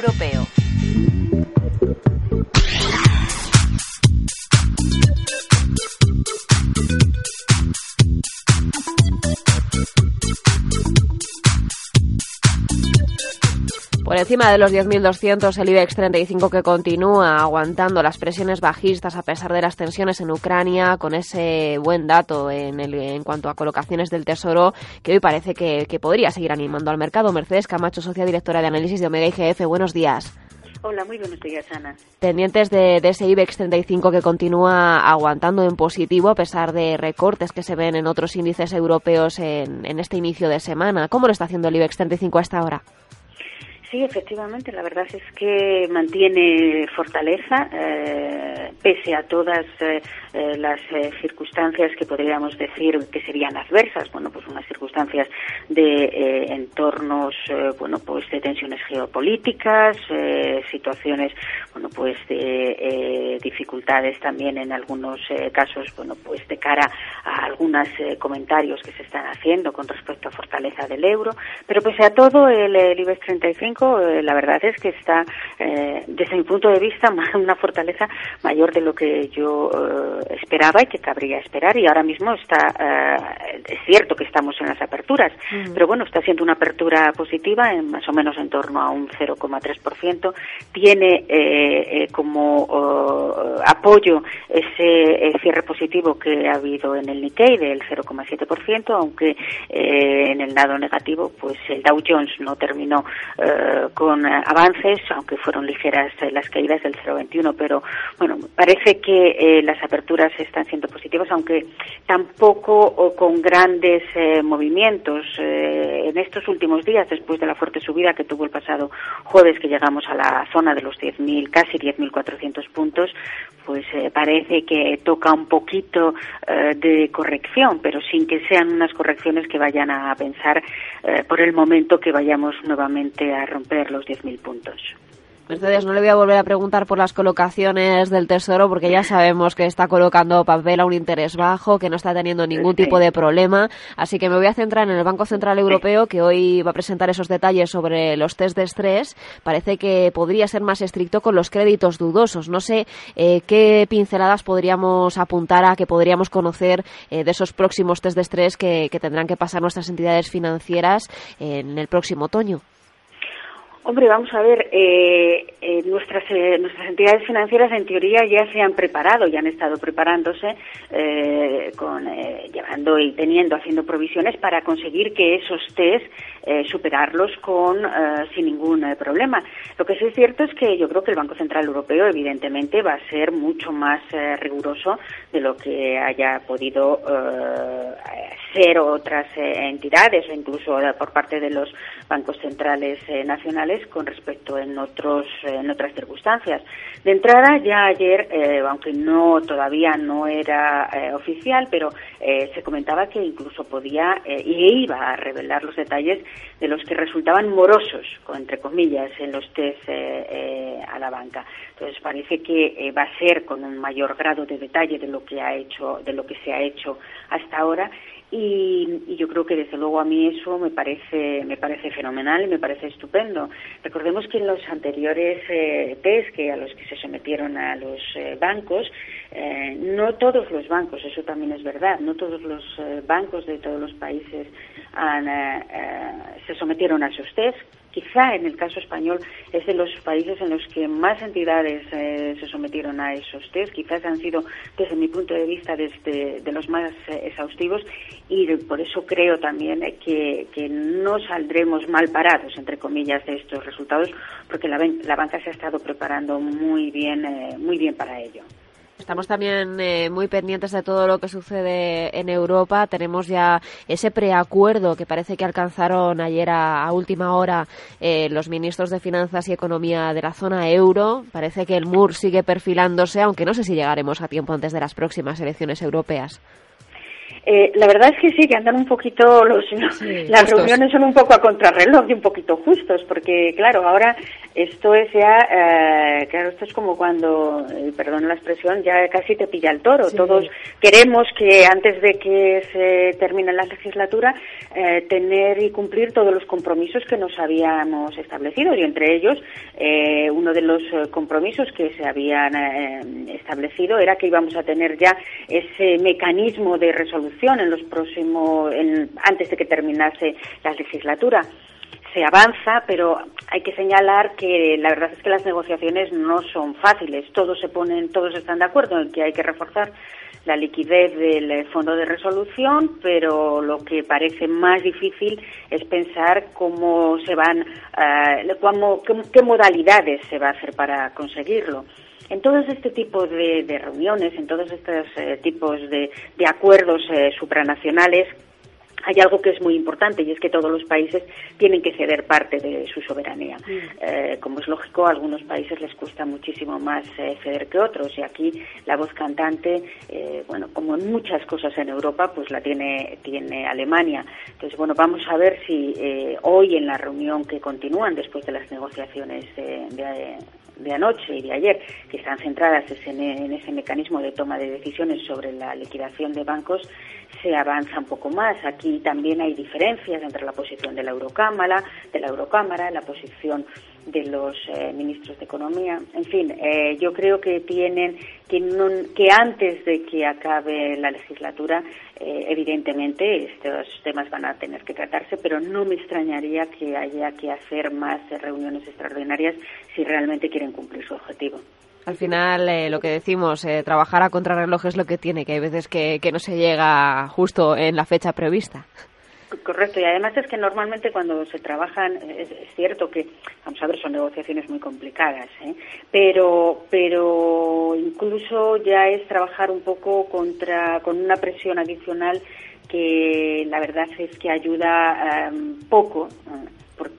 Europeo. Encima de los 10.200 el IBEX 35 que continúa aguantando las presiones bajistas a pesar de las tensiones en Ucrania con ese buen dato en, el, en cuanto a colocaciones del Tesoro que hoy parece que, que podría seguir animando al mercado. Mercedes Camacho, socia directora de análisis de Omega IGF, buenos días. Hola, muy buenos días, Ana. Pendientes de, de, ese IBEX 35 que continúa aguantando en positivo a pesar de recortes que se ven en otros índices europeos en, en este inicio de semana. ¿Cómo lo está haciendo el IBEX 35 hasta ahora? Sí, efectivamente, la verdad es que mantiene fortaleza eh, pese a todas eh, eh, las circunstancias que podríamos decir que serían adversas, bueno, pues unas circunstancias de entornos, bueno, pues de tensiones geopolíticas, situaciones, bueno, pues de dificultades también en algunos casos, bueno, pues de cara a algunos comentarios que se están haciendo con respecto a fortaleza del euro, pero pese a todo el, el IBEX 35 eh, la verdad es que está, eh, desde mi punto de vista, una fortaleza mayor de lo que yo eh, esperaba y que cabría esperar. Y ahora mismo está, es cierto que estamos en las aperturas, mm. pero bueno, está siendo una apertura positiva, en más o menos en torno a un 0,3%. Tiene como apoyo ese cierre positivo que ha habido en el Nikkei del 0,7%, aunque en el lado negativo, pues el Dow Jones no terminó con eh, avances, aunque fueron ligeras eh, las caídas del 0,21, pero bueno, parece que eh, las aperturas están siendo positivas, aunque tampoco con grandes movimientos. en estos últimos días, después de la fuerte subida que tuvo el pasado jueves, que llegamos a la zona de los 10.000, casi 10.400 puntos, pues parece que toca un poquito de corrección, pero sin que sean unas correcciones que vayan a pensar por el momento que vayamos nuevamente a romper los 10.000 puntos. No le voy a volver a preguntar por las colocaciones del Tesoro porque ya sabemos que está colocando papel a un interés bajo, que no está teniendo ningún tipo de problema. Así que me voy a centrar en el Banco Central Europeo que hoy va a presentar esos detalles sobre los test de estrés. Parece que podría ser más estricto con los créditos dudosos. No sé eh, qué pinceladas podríamos apuntar a que podríamos conocer eh, de esos próximos test de estrés que, que tendrán que pasar nuestras entidades financieras en el próximo otoño. Hombre, vamos a ver, eh, eh, nuestras, eh, nuestras entidades financieras en teoría ya se han preparado, ya han estado preparándose, con, llevando y teniendo, haciendo provisiones para conseguir que esos test superarlos con sin ningún problema. Lo que sí es cierto es que yo creo que el Banco Central Europeo, evidentemente, va a ser mucho más riguroso de lo que haya podido ser otras entidades o incluso por parte de los bancos centrales nacionales con respecto en otros en otras circunstancias. De entrada, ya ayer, eh, aunque no todavía no era eh, oficial, pero eh, se comentaba que incluso podía y iba a revelar los detalles de los que resultaban morosos, entre comillas, en los test a la banca. Entonces parece que va a ser con un mayor grado de detalle de lo que ha hecho, de lo que se ha hecho hasta ahora y, y, yo creo que desde luego a mí eso me parece me parece fenomenal y me parece estupendo. Recordemos que en los anteriores eh, test que a los que se sometieron a los eh, bancos eh, no todos los bancos eso también es verdad no todos los eh, bancos de todos los países han, eh, se sometieron a esos test quizá en el caso español es de los países en los que más entidades eh, se sometieron a esos test. Quizás han sido, desde mi punto de vista, desde, de los más eh, exhaustivos y por eso creo también que, que, no saldremos mal parados, entre comillas, de estos resultados, porque la, la banca se ha estado preparando muy bien, eh, muy bien para ello. Estamos también eh, muy pendientes de todo lo que sucede en Europa. Tenemos ya ese preacuerdo que parece que alcanzaron ayer a, última hora eh, los ministros de Finanzas y Economía de la zona euro. Parece que el MUR sigue perfilándose, aunque no sé si llegaremos a tiempo antes de las próximas elecciones europeas. Eh, la verdad es que sí, que andan un poquito, los, sí, las justos. reuniones son un poco a contrarreloj y un poquito justos, porque claro, ahora esto es ya, eh, claro, esto es como cuando, eh, perdón la expresión, ya casi te pilla el toro. Sí. Todos queremos que antes de que se termine la legislatura eh, tener y cumplir todos los compromisos que nos habíamos establecido y entre ellos eh, uno de los compromisos que se habían establecido era que íbamos a tener ya ese mecanismo de resolución en los próximos antes de que terminase la legislatura se avanza, pero hay que señalar que la verdad es que las negociaciones no son fáciles. Todos se ponen, todos están de acuerdo en que hay que reforzar la liquidez del fondo de resolución, pero lo que parece más difícil es pensar cómo se van, eh, cómo, qué, modalidades se va a hacer para conseguirlo. En todos este tipo de, reuniones, en todos estos eh, tipos de, acuerdos eh, supranacionales, hay algo que es muy importante y es que todos los países tienen que ceder parte de su soberanía. Mm. Eh, como es lógico, a algunos países les cuesta muchísimo más eh, ceder que otros y aquí la voz cantante, eh, bueno, como en muchas cosas en Europa, pues la tiene, tiene Alemania. Entonces, bueno, vamos a ver si hoy en la reunión que continúan después de las negociaciones de, de anoche y de ayer, que están centradas en, ese mecanismo de toma de decisiones sobre la liquidación de bancos, se avanza un poco más. Aquí también hay diferencias entre la posición de la Eurocámara, de la Eurocámara, la posición de los eh, ministros de Economía. En fin, eh, yo creo que tienen que, que antes de que acabe la legislatura, eh, evidentemente estos temas van a tener que tratarse, pero no me extrañaría que haya que hacer más reuniones extraordinarias si realmente quieren cumplir su objetivo. Al final, lo que decimos, trabajar a contrarreloj es lo que tiene, que hay veces que no se llega justo en la fecha prevista. Correcto, y además es que normalmente cuando se trabajan, es, cierto que, vamos a ver, son negociaciones muy complicadas, ¿eh? pero, pero incluso ya es trabajar un poco contra, con una presión adicional que la verdad es que ayuda um, poco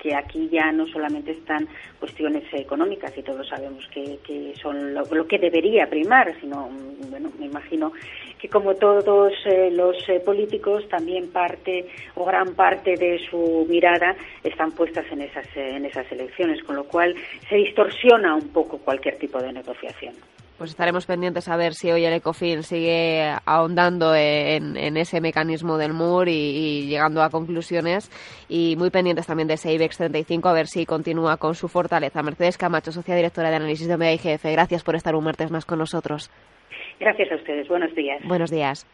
porque aquí ya no solamente están cuestiones económicas y todos sabemos que, son lo, que debería primar, sino, bueno, me imagino que como todos eh, los eh, políticos también parte o gran parte de su mirada están puestas en esas, en esas elecciones, con lo cual se distorsiona un poco cualquier tipo de negociación. Pues estaremos pendientes a ver si hoy el ECOFIN sigue ahondando en, ese mecanismo del MUR y, llegando a conclusiones. Y muy pendientes también de ese IBEX 35 a ver si continúa con su fortaleza. Mercedes Camacho, socia directora de análisis de IGF, gracias por estar un martes más con nosotros. Gracias a ustedes. Buenos días. Buenos días.